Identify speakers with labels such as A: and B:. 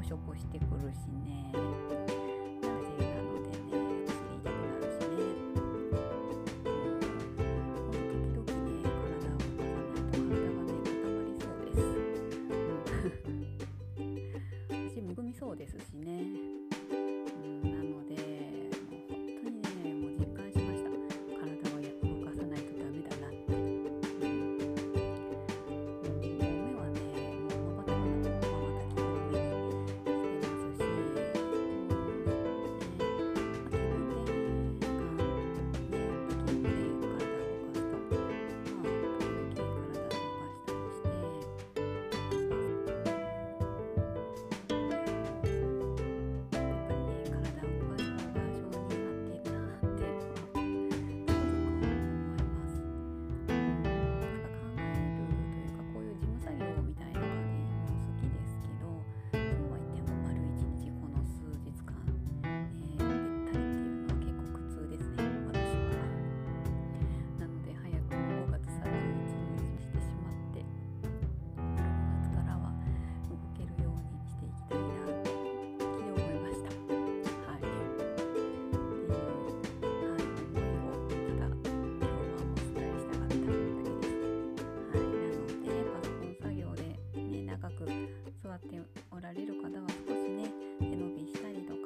A: こししてくるしね。なのでね。なね時々ね体をと体がね固まりそうです。私むくみそうですしね。座っておられる方は少しね背伸びしたりとか